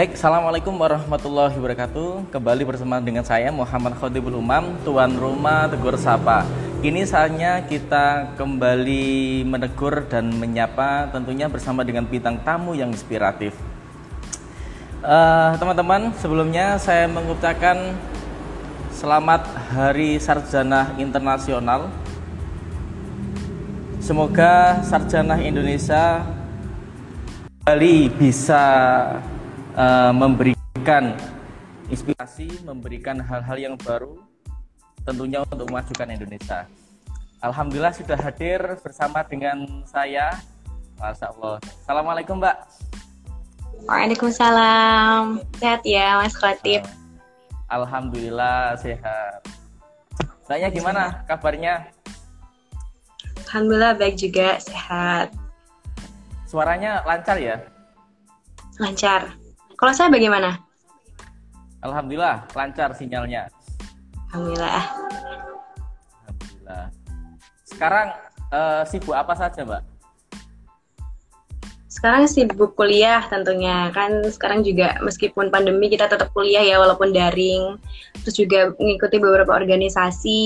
Baik, Assalamualaikum warahmatullahi wabarakatuh. Kembali bersama dengan saya Muhammad Khodibul Umam Tuan Rumah Tegur Sapa. Kini saatnya kita kembali menegur dan menyapa Tentunya bersama dengan bintang tamu yang inspiratif. Teman-teman, uh, sebelumnya saya mengucapkan Selamat Hari Sarjana Internasional. Semoga sarjana Indonesia kembali bisa uh, memberikan inspirasi, memberikan hal-hal yang baru tentunya untuk memajukan Indonesia. Alhamdulillah sudah hadir bersama dengan saya. Masya Allah. Assalamualaikum Mbak. Waalaikumsalam. Sehat ya Mas Khatib. Alhamdulillah sehat. Saya gimana kabarnya? Alhamdulillah baik juga, sehat. Suaranya lancar ya? Lancar. Kalau saya bagaimana? Alhamdulillah, lancar sinyalnya. Alhamdulillah. Alhamdulillah. Sekarang uh, sibuk apa saja, Mbak? Sekarang sibuk kuliah tentunya. Kan sekarang juga meskipun pandemi kita tetap kuliah ya walaupun daring. Terus juga mengikuti beberapa organisasi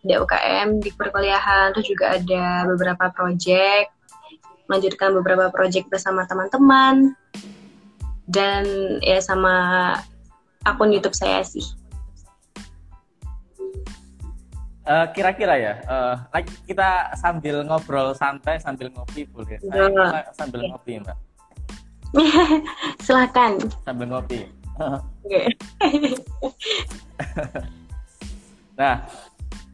di UKM di perkuliahan. Terus juga ada beberapa proyek melanjutkan beberapa proyek bersama teman-teman dan ya sama akun YouTube saya sih. Uh, kira-kira ya, uh, kita sambil ngobrol santai sambil ngopi boleh? Saya sambil okay. ngopi mbak. Silakan. Sambil ngopi. Nah,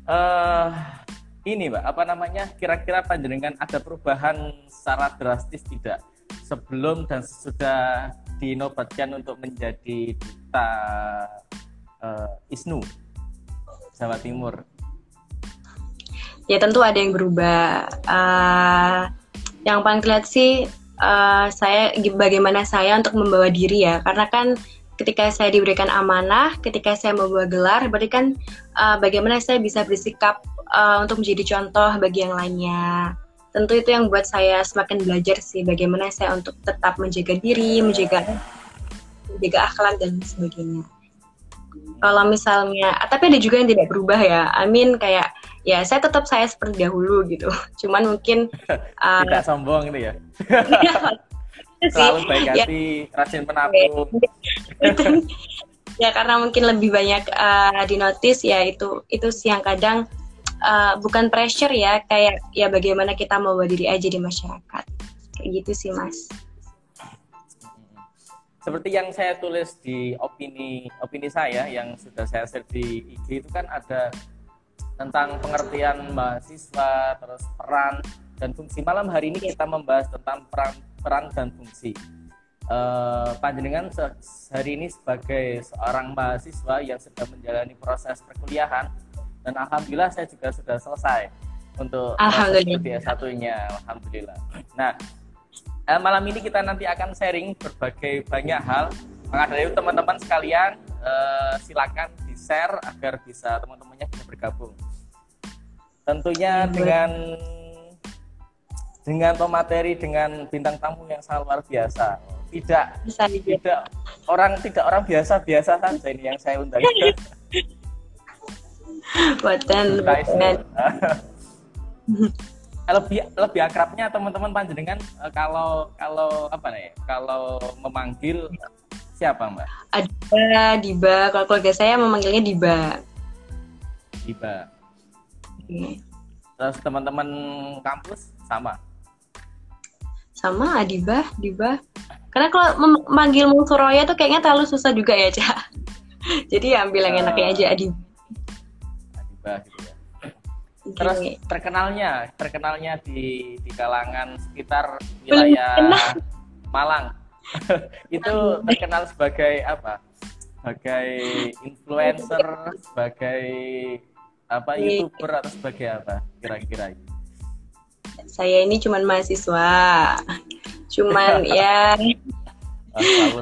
uh, ini mbak, apa namanya? Kira-kira panjenengan ada perubahan secara drastis tidak sebelum dan sesudah dinobatkan untuk menjadi duta uh, ISNU Jawa Timur? Ya tentu ada yang berubah. Uh, yang paling kelihatan sih uh, saya bagaimana saya untuk membawa diri ya, karena kan ketika saya diberikan amanah, ketika saya membawa gelar, berarti kan uh, bagaimana saya bisa bersikap uh, untuk menjadi contoh bagi yang lainnya tentu itu yang buat saya semakin belajar sih bagaimana saya untuk tetap menjaga diri, menjaga menjaga akhlak dan sebagainya. Kalau misalnya, ah, tapi ada juga yang tidak berubah ya. Amin kayak ya saya tetap saya seperti dahulu gitu. Cuman mungkin uh, tidak sombong gitu ya. Selalu baik ya. hati, ya. rajin penabung. ya karena mungkin lebih banyak uh, di notice ya itu itu sih yang kadang uh, bukan pressure ya kayak ya bagaimana kita mau berdiri aja di masyarakat. Kayak gitu sih mas. Seperti yang saya tulis di opini opini saya yang sudah saya share di IG itu kan ada tentang pengertian mahasiswa terus peran dan fungsi. Malam hari ini kita membahas tentang peran peran dan fungsi. Uh, panjenengan hari ini sebagai seorang mahasiswa yang sedang menjalani proses perkuliahan dan alhamdulillah saya juga sudah selesai untuk alhamdulillah. satunya. Alhamdulillah. Nah eh, malam ini kita nanti akan sharing berbagai banyak hal. Maka dari itu teman-teman sekalian eh, silakan di share agar bisa teman-temannya bisa bergabung. Tentunya dengan dengan pemateri dengan bintang tamu yang sangat luar biasa. Tidak bisa tidak orang tidak orang biasa biasa saja ini yang saya undang Buatan buatan. lebih lebih akrabnya teman-teman panjenengan eh, kalau kalau apa nih kalau memanggil siapa mbak? Ada Diba kalau keluarga saya memanggilnya Diba. Diba. Okay. Terus teman-teman kampus sama? Sama Adiba, Diba. Karena kalau memanggil Suroya tuh kayaknya terlalu susah juga ya, Cak. Jadi ambil yang enaknya aja Adiba berubah gitu ya. Terus terkenalnya, terkenalnya di di kalangan sekitar wilayah Malang. itu terkenal sebagai apa? Sebagai influencer, sebagai apa youtuber atau sebagai apa kira-kira? Saya ini cuman mahasiswa, cuman ya. Ya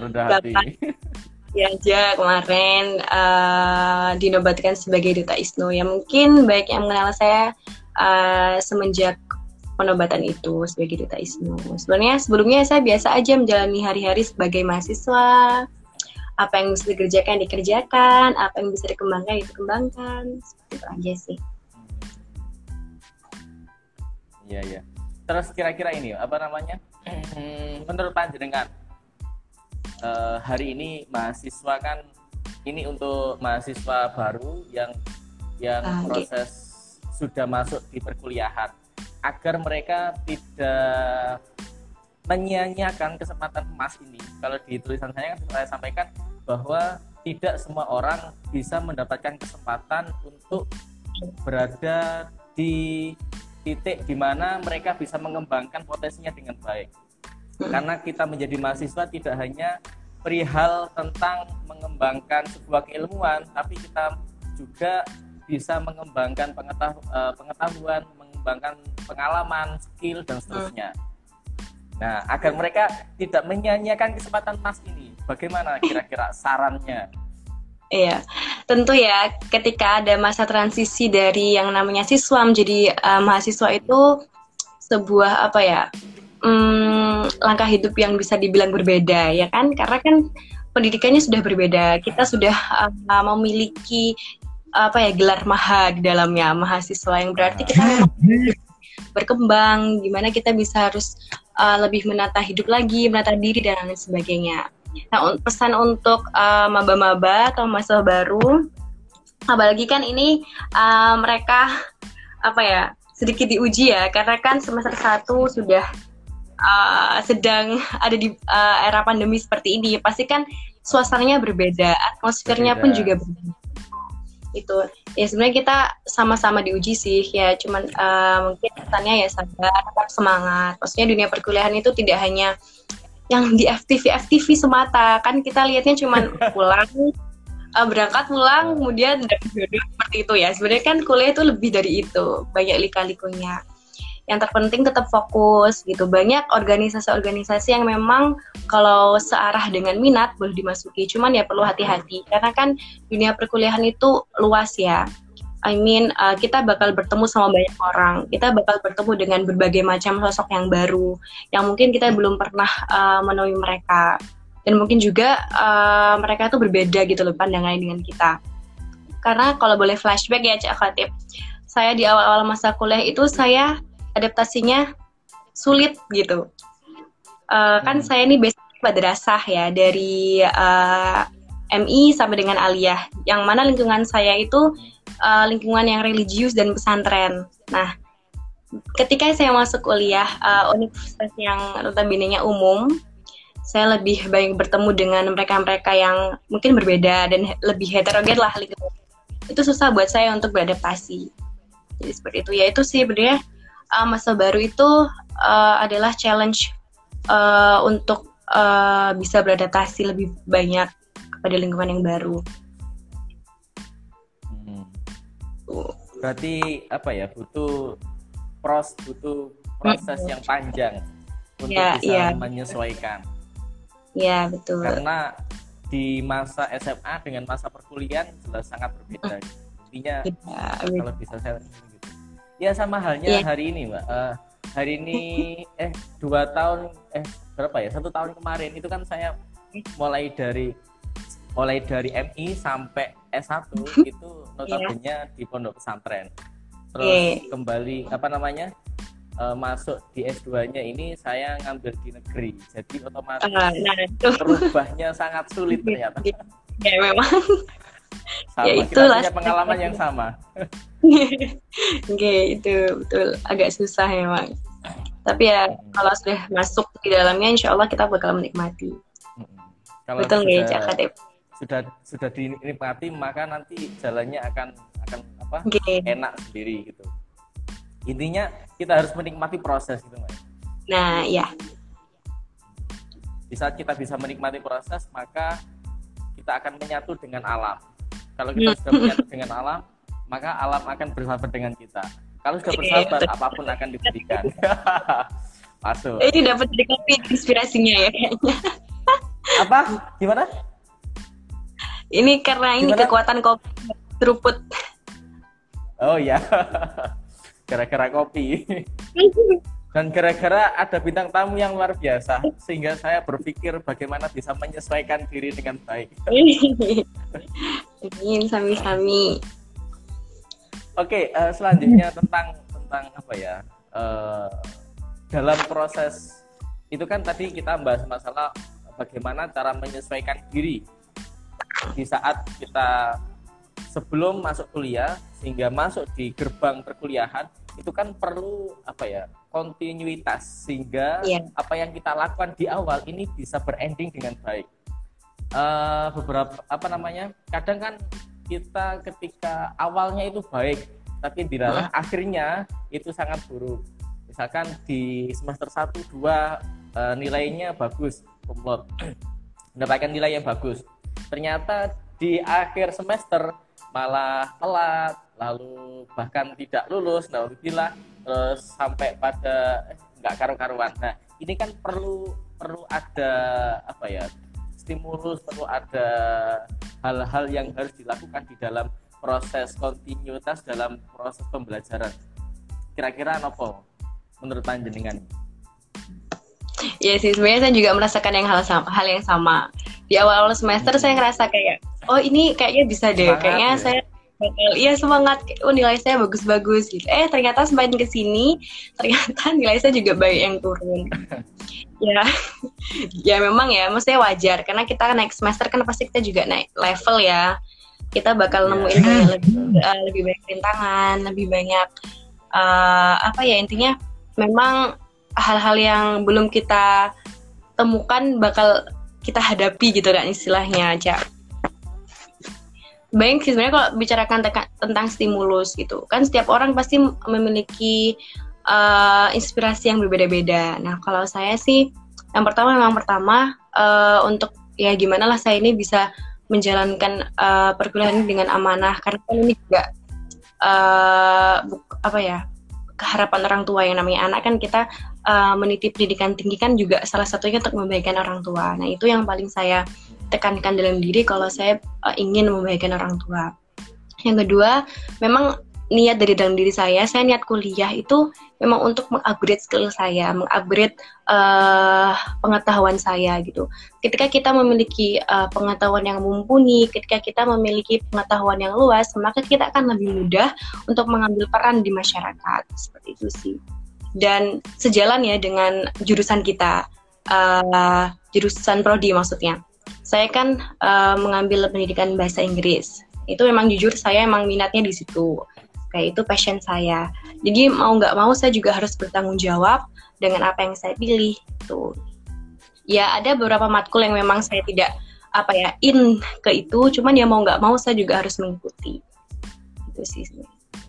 aja kemarin uh, dinobatkan sebagai duta ISNU ya mungkin baik yang mengenal saya uh, semenjak penobatan itu sebagai duta ISNU. Sebenarnya sebelumnya saya biasa aja menjalani hari-hari sebagai mahasiswa, apa yang bisa dikerjakan dikerjakan, apa yang bisa dikembangkan dikembangkan, seperti itu aja sih. Iya iya. Terus kira-kira ini apa namanya? Menurut panjenengan uh, hari ini mahasiswa kan ini untuk mahasiswa baru yang yang ah, proses okay. sudah masuk di perkuliahan agar mereka tidak menyia-nyiakan kesempatan emas ini. Kalau di tulisan saya kan saya sampaikan bahwa tidak semua orang bisa mendapatkan kesempatan untuk berada di titik di mana mereka bisa mengembangkan potensinya dengan baik. Karena kita menjadi mahasiswa tidak hanya perihal tentang mengembangkan sebuah keilmuan, tapi kita juga bisa mengembangkan eh, pengetahuan, mengembangkan pengalaman, skill dan seterusnya. Nah, agar mereka tidak menyanyiakan kesempatan emas ini, bagaimana kira-kira sarannya? Iya, tentu ya ketika ada masa transisi dari yang namanya siswa menjadi uh, mahasiswa itu sebuah apa ya um, langkah hidup yang bisa dibilang berbeda ya kan? Karena kan pendidikannya sudah berbeda. Kita sudah uh, memiliki apa ya gelar maha di dalamnya mahasiswa yang berarti kita berkembang gimana kita bisa harus uh, lebih menata hidup lagi menata diri dan lain sebagainya. Nah, pesan untuk uh, maba-maba atau mahasiswa baru, apalagi kan ini uh, mereka apa ya sedikit diuji ya, karena kan semester satu sudah uh, sedang ada di uh, era pandemi seperti ini. Pasti kan suasananya berbeda, atmosfernya berbeda. pun juga berbeda. Itu ya sebenarnya kita sama-sama diuji sih ya, cuman uh, mungkin pesannya ya sabar, tetap semangat. Maksudnya dunia perkuliahan itu tidak hanya yang di FTV FTV semata kan kita lihatnya cuma pulang uh, berangkat pulang kemudian seperti itu ya sebenarnya kan kuliah itu lebih dari itu banyak lika-likunya yang terpenting tetap fokus gitu. Banyak organisasi-organisasi yang memang kalau searah dengan minat boleh dimasuki cuman ya perlu hati-hati. Karena kan dunia perkuliahan itu luas ya. I mean uh, kita bakal bertemu sama banyak orang, kita bakal bertemu dengan berbagai macam sosok yang baru, yang mungkin kita belum pernah uh, menemui mereka, dan mungkin juga uh, mereka itu berbeda gitu loh pandangannya dengan kita. Karena kalau boleh flashback ya Cak Khatib, saya di awal-awal masa kuliah itu saya adaptasinya sulit gitu. Uh, kan hmm. saya ini basic madrasah ya dari uh, MI sampai dengan aliyah, yang mana lingkungan saya itu uh, lingkungan yang religius dan pesantren. Nah, ketika saya masuk kuliah uh, universitas yang notabene umum, saya lebih banyak bertemu dengan mereka-mereka yang mungkin berbeda dan lebih heterogen lah lingkungan. Itu susah buat saya untuk beradaptasi. Jadi seperti itu ya itu sih sebenarnya uh, masa baru itu uh, adalah challenge uh, untuk uh, bisa beradaptasi lebih banyak pada lingkungan yang baru. berarti apa ya butuh pros butuh proses yang panjang untuk ya, bisa ya. menyesuaikan. Ya betul. Karena di masa SMA dengan masa perkuliahan jelas sangat berbeda. Intinya ya, kalau bisa saya ya sama halnya ya. hari ini mbak uh, hari ini eh dua tahun eh berapa ya satu tahun kemarin itu kan saya mulai dari mulai dari MI sampai S1 itu notabene yeah. di pondok pesantren. Terus yeah. kembali apa namanya? Uh, masuk di S2-nya ini saya ngambil di negeri. Jadi otomatis uh, nah, berubahnya sangat sulit ternyata. Ya memang. Sama, ya kita punya pengalaman yang sama. Oke, okay, itu betul agak susah memang. Tapi ya hmm. kalau sudah masuk di dalamnya insya Allah kita bakal menikmati. Hmm. Kalau betul nggak ya sudah sudah dinikmati maka nanti jalannya akan akan apa okay. enak sendiri gitu intinya kita harus menikmati proses gitu mas nah ya di saat kita bisa menikmati proses maka kita akan menyatu dengan alam kalau kita sudah menyatu dengan alam maka alam akan bersahabat dengan kita. Kalau sudah bersahabat apa pun akan diberikan masuk ini dapat dari kopi inspirasinya ya. Kayaknya apa? Gimana? Ini karena ini Gimana? kekuatan kopi seruput. Oh ya, gara-gara kopi. Dan gara-gara ada bintang tamu yang luar biasa, sehingga saya berpikir bagaimana bisa menyesuaikan diri dengan baik. Ingin sami-sami. Oke, uh, selanjutnya tentang tentang apa ya? Uh, dalam proses itu kan tadi kita bahas masalah bagaimana cara menyesuaikan diri di saat kita sebelum masuk kuliah sehingga masuk di gerbang perkuliahan itu kan perlu apa ya kontinuitas sehingga yeah. apa yang kita lakukan di awal ini bisa berending dengan baik uh, beberapa apa namanya kadang kan kita ketika awalnya itu baik tapi dilalah uh. akhirnya itu sangat buruk misalkan di semester 1 2 uh, nilainya bagus kumlot mendapatkan nilai yang bagus ternyata di akhir semester malah telat lalu bahkan tidak lulus nah bila terus sampai pada eh, nggak karu-karuan. Nah ini kan perlu perlu ada apa ya stimulus perlu ada hal-hal yang harus dilakukan di dalam proses kontinuitas dalam proses pembelajaran. Kira-kira apa menurut panjenengan Iya sih, sebenarnya saya juga merasakan yang hal sama, hal yang sama. Di awal-awal semester saya ngerasa kayak, oh ini kayaknya bisa deh, semangat, kayaknya ya? saya iya semangat, oh nilai saya bagus-bagus gitu. Eh ternyata semakin ke sini, ternyata nilai saya juga banyak yang turun. ya, ya memang ya, maksudnya wajar karena kita naik semester kan pasti kita juga naik level ya. Kita bakal iya. nemuin lebih, uh, lebih banyak rintangan, lebih banyak uh, apa ya intinya memang hal-hal yang belum kita temukan bakal kita hadapi gitu kan istilahnya aja. Baik sebenarnya kalau bicarakan tentang stimulus gitu kan setiap orang pasti memiliki uh, inspirasi yang berbeda-beda. Nah kalau saya sih yang pertama memang pertama uh, untuk ya gimana lah saya ini bisa menjalankan uh, perkuliahan dengan amanah karena kan ini juga uh, apa ya keharapan orang tua yang namanya anak kan kita uh, meniti pendidikan tinggi kan juga salah satunya untuk membaikkan orang tua. Nah itu yang paling saya tekankan dalam diri kalau saya uh, ingin membaikkan orang tua. Yang kedua, memang niat dari dalam diri saya, saya niat kuliah itu memang untuk mengupgrade skill saya, mengupgrade uh, pengetahuan saya gitu. Ketika kita memiliki uh, pengetahuan yang mumpuni, ketika kita memiliki pengetahuan yang luas, maka kita akan lebih mudah untuk mengambil peran di masyarakat seperti itu sih. Dan sejalan ya dengan jurusan kita, uh, jurusan prodi maksudnya. Saya kan uh, mengambil pendidikan bahasa Inggris. Itu memang jujur saya emang minatnya di situ kayak itu passion saya. Jadi mau nggak mau saya juga harus bertanggung jawab dengan apa yang saya pilih tuh ya ada beberapa matkul yang memang saya tidak apa ya in ke itu. Cuman ya mau nggak mau saya juga harus mengikuti. Itu sih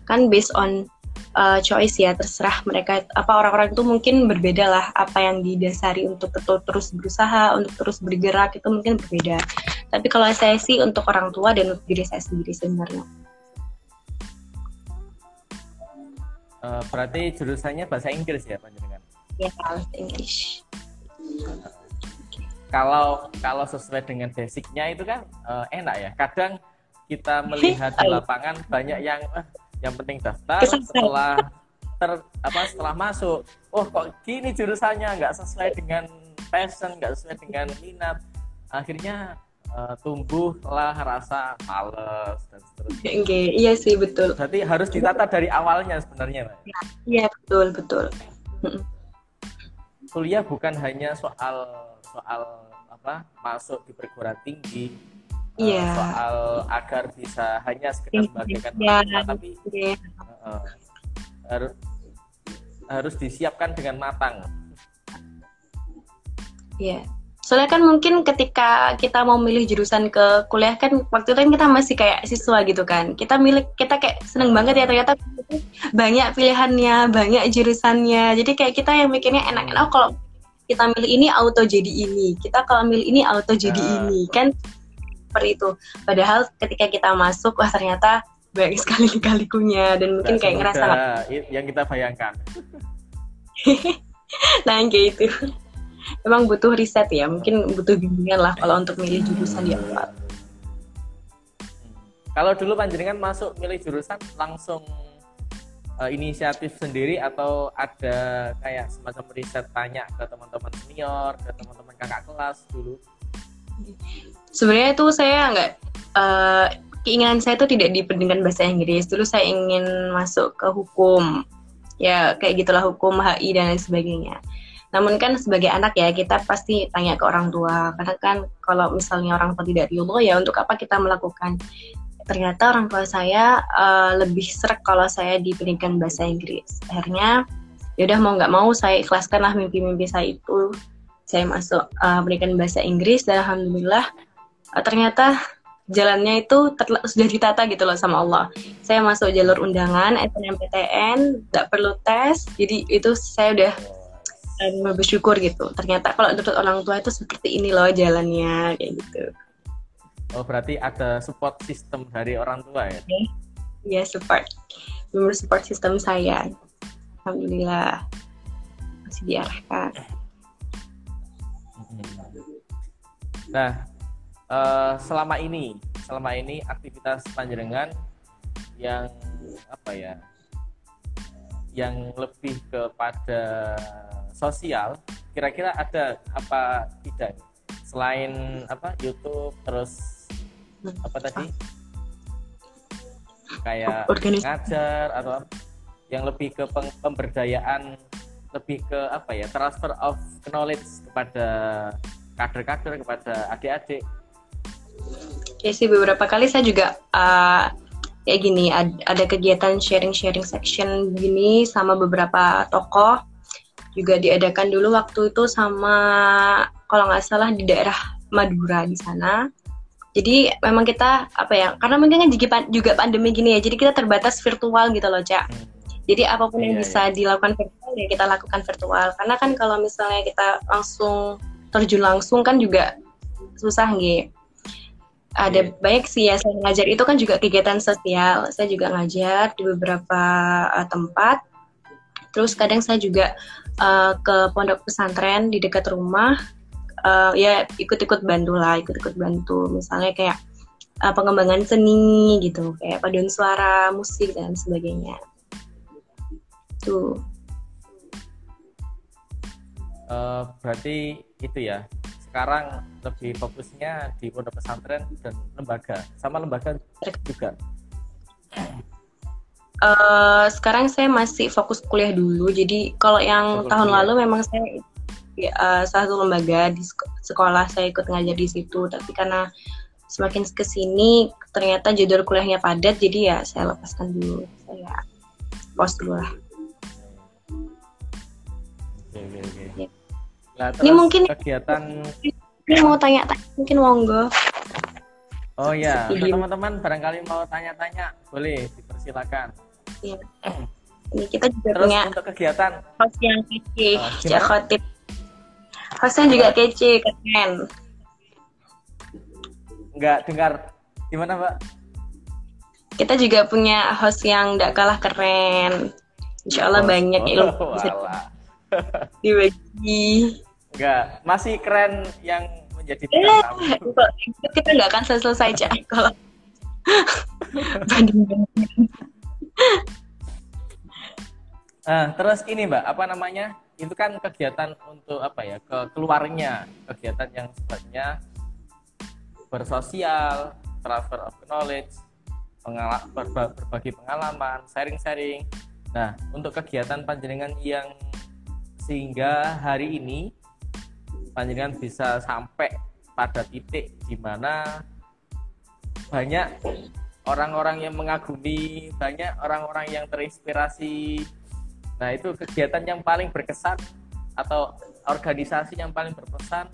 kan based on uh, choice ya terserah mereka. Apa orang-orang itu mungkin berbeda lah apa yang didasari untuk terus berusaha untuk terus bergerak itu mungkin berbeda. Tapi kalau saya sih untuk orang tua dan untuk diri saya sendiri sebenarnya Uh, berarti jurusannya bahasa Inggris ya panjenengan? Ya bahasa Inggris. kalau kalau sesuai dengan basicnya itu kan uh, enak ya. Kadang kita melihat di lapangan banyak yang uh, yang penting daftar setelah ter apa setelah masuk, oh kok gini jurusannya nggak sesuai dengan passion, nggak sesuai dengan minat. Akhirnya uh, tumbuhlah rasa males dan seterusnya. Okay, iya sih betul. Jadi harus ditata dari awalnya sebenarnya, Mbak. Iya, iya betul betul. Kuliah bukan hanya soal soal apa masuk di perguruan tinggi, eh, iya. uh, soal agar bisa hanya sekedar membanggakan ya, tapi ya. uh, harus harus disiapkan dengan matang. Iya. Soalnya kan mungkin ketika kita mau milih jurusan ke kuliah kan waktu itu kan kita masih kayak siswa gitu kan. Kita milih kita kayak seneng banget ya ternyata banyak pilihannya, banyak jurusannya. Jadi kayak kita yang mikirnya enak-enak oh, kalau kita milih ini auto jadi ini. Kita kalau milih ini auto jadi uh. ini kan seperti itu. Padahal ketika kita masuk wah ternyata banyak sekali kalikunya dan mungkin kayak ngerasa yang kita bayangkan. nah kayak itu memang butuh riset ya mungkin butuh bimbingan lah kalau untuk milih jurusan di awal kalau dulu panjenengan masuk milih jurusan langsung uh, inisiatif sendiri atau ada kayak semacam riset tanya ke teman-teman senior, ke teman-teman kakak kelas dulu? Sebenarnya itu saya nggak uh, keinginan saya itu tidak di pendidikan bahasa Inggris. Dulu saya ingin masuk ke hukum, ya kayak gitulah hukum HI dan lain sebagainya. Namun kan sebagai anak ya kita pasti tanya ke orang tua karena kan kalau misalnya orang tua tidak ridho ya untuk apa kita melakukan ternyata orang tua saya uh, lebih serak kalau saya di pendidikan bahasa Inggris. Akhirnya ya udah mau nggak mau saya ikhlaskan lah mimpi-mimpi saya itu. Saya masuk uh, pendidikan bahasa Inggris dan alhamdulillah uh, ternyata jalannya itu sudah ditata gitu loh sama Allah. Saya masuk jalur undangan SNMPTN, nggak perlu tes, jadi itu saya udah uh, bersyukur gitu. Ternyata kalau menurut orang tua itu seperti ini loh jalannya kayak gitu. Oh berarti ada support system dari orang tua ya? Iya support, member support system saya. Alhamdulillah masih diarahkan. Nah uh, selama ini, selama ini aktivitas panjenengan yang apa ya? Yang lebih kepada sosial, kira-kira ada apa tidak? Selain apa YouTube, terus apa tadi? Kayak Organis ngajar atau yang lebih ke pemberdayaan lebih ke apa ya transfer of knowledge kepada kader-kader kepada adik-adik. Ya sih beberapa kali saya juga uh, kayak gini ada, ada kegiatan sharing-sharing section gini sama beberapa tokoh juga diadakan dulu waktu itu sama kalau nggak salah di daerah Madura di sana jadi memang kita apa ya? Karena mungkin kan juga pandemi gini ya. Jadi kita terbatas virtual gitu loh, Cak. Hmm. Jadi apa pun yang iya, bisa dilakukan virtual ya kita lakukan virtual. Karena kan kalau misalnya kita langsung terjun langsung kan juga susah gitu. Ada yeah. banyak sih ya saya ngajar itu kan juga kegiatan sosial. Saya juga ngajar di beberapa uh, tempat. Terus kadang saya juga uh, ke pondok pesantren di dekat rumah uh, ya ikut-ikut bantu lah ikut-ikut bantu. Misalnya kayak uh, pengembangan seni gitu kayak paduan suara musik dan sebagainya. Tuh. Uh, berarti itu ya sekarang lebih fokusnya di pondok pesantren dan lembaga. Sama lembaga juga uh, sekarang saya masih fokus kuliah dulu. Jadi kalau yang fokus tahun kuliah. lalu memang saya uh, satu lembaga di sekolah saya ikut ngajar di situ. Tapi karena semakin ke sini ternyata jadwal kuliahnya padat jadi ya saya lepaskan dulu. Saya post dulu lah. Oke, oke, oke. Ya. Nah, ini mungkin kegiatan ini mau tanya-tanya mungkin monggo. Oh ya teman-teman barangkali mau tanya-tanya boleh dipersilakan ya. ini kita juga Terus punya untuk kegiatan? host yang kece. Oh, Khotib. Hostnya juga kece keren. Nggak dengar. Gimana mbak? Kita juga punya host yang nggak kalah keren. Insya Allah oh, banyak oh, ilmu bisa dibagi. Enggak, masih keren yang menjadi eh, kita nggak akan selesai aja kalau uh, terus ini mbak apa namanya? Itu kan kegiatan untuk apa ya ke keluarnya kegiatan yang sifatnya bersosial transfer of knowledge pengala berbagi pengalaman sharing-sharing. Nah untuk kegiatan panjenengan yang sehingga hari ini panjenengan bisa sampai pada titik di mana banyak orang-orang yang mengagumi banyak orang-orang yang terinspirasi Nah, itu kegiatan yang paling berkesan atau organisasi yang paling berpesan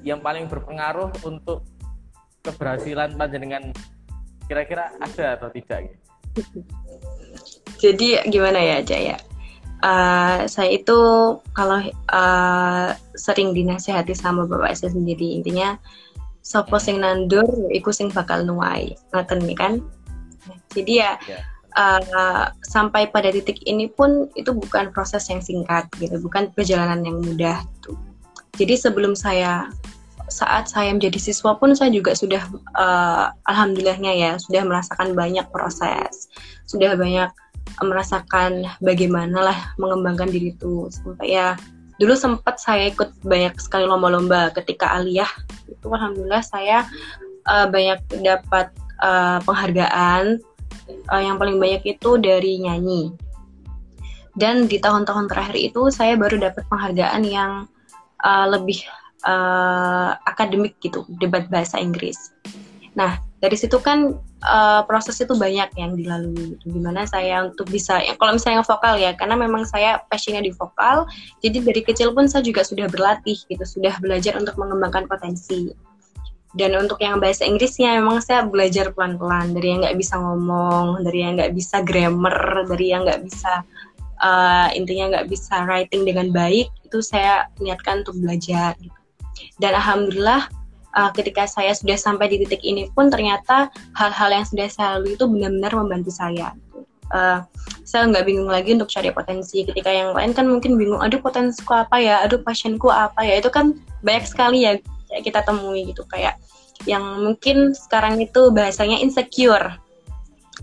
yang paling berpengaruh untuk keberhasilan panjenengan kira-kira ada atau tidak? Jadi gimana ya Jaya? Uh, saya itu kalau uh, sering dinasehati sama bapak saya sendiri intinya sopo sing nandur iku sing bakal nuai ngaten kan jadi ya yeah uh, sampai pada titik ini pun itu bukan proses yang singkat gitu, bukan perjalanan yang mudah. Gitu. Jadi sebelum saya saat saya menjadi siswa pun saya juga sudah uh, alhamdulillahnya ya sudah merasakan banyak proses, sudah banyak merasakan bagaimana lah mengembangkan diri itu sampai ya dulu sempat saya ikut banyak sekali lomba-lomba ketika aliyah. Itu alhamdulillah saya uh, banyak dapat uh, penghargaan. Uh, yang paling banyak itu dari nyanyi. Dan di tahun-tahun terakhir itu saya baru dapat penghargaan yang uh, lebih uh, akademik gitu debat bahasa Inggris. Nah dari situ kan uh, proses itu banyak yang dilalui gitu. gimana saya untuk bisa ya kalau misalnya vokal ya karena memang saya passionnya di vokal jadi dari kecil pun saya juga sudah berlatih gitu sudah belajar untuk mengembangkan potensi dan untuk yang bahasa Inggrisnya memang saya belajar pelan-pelan dari yang nggak bisa ngomong dari yang nggak bisa grammar dari yang nggak bisa uh, intinya nggak bisa writing dengan baik itu saya niatkan untuk belajar gitu. dan alhamdulillah uh, ketika saya sudah sampai di titik ini pun ternyata hal-hal yang sudah saya lalui itu benar-benar membantu saya. Uh, saya nggak bingung lagi untuk cari potensi. Ketika yang lain kan mungkin bingung, aduh potensiku apa ya, aduh pasienku apa ya, itu kan banyak sekali ya kita temui gitu kayak yang mungkin sekarang itu bahasanya insecure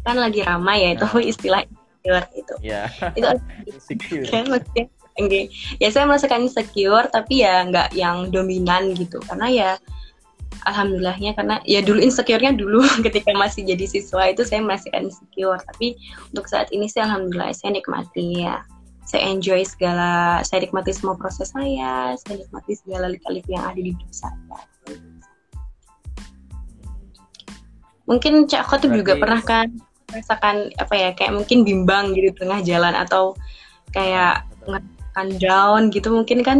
kan lagi ramai ya itu nah. istilah insecure itu. Yeah. Itu insecure. kan maksudnya okay. ya saya merasakan insecure tapi ya nggak yang dominan gitu karena ya alhamdulillahnya karena ya dulu insecure-nya dulu. Ketika masih jadi siswa itu saya merasakan insecure. Tapi untuk saat ini sih alhamdulillah saya nikmati ya. Saya enjoy segala saya nikmati semua proses saya saya nikmati segala lika-liku yang ada di hidup saya. Mungkin Cak Khotib juga pernah kan merasakan apa ya kayak mungkin bimbang gitu tengah jalan atau kayak ngerasakan down gitu mungkin kan?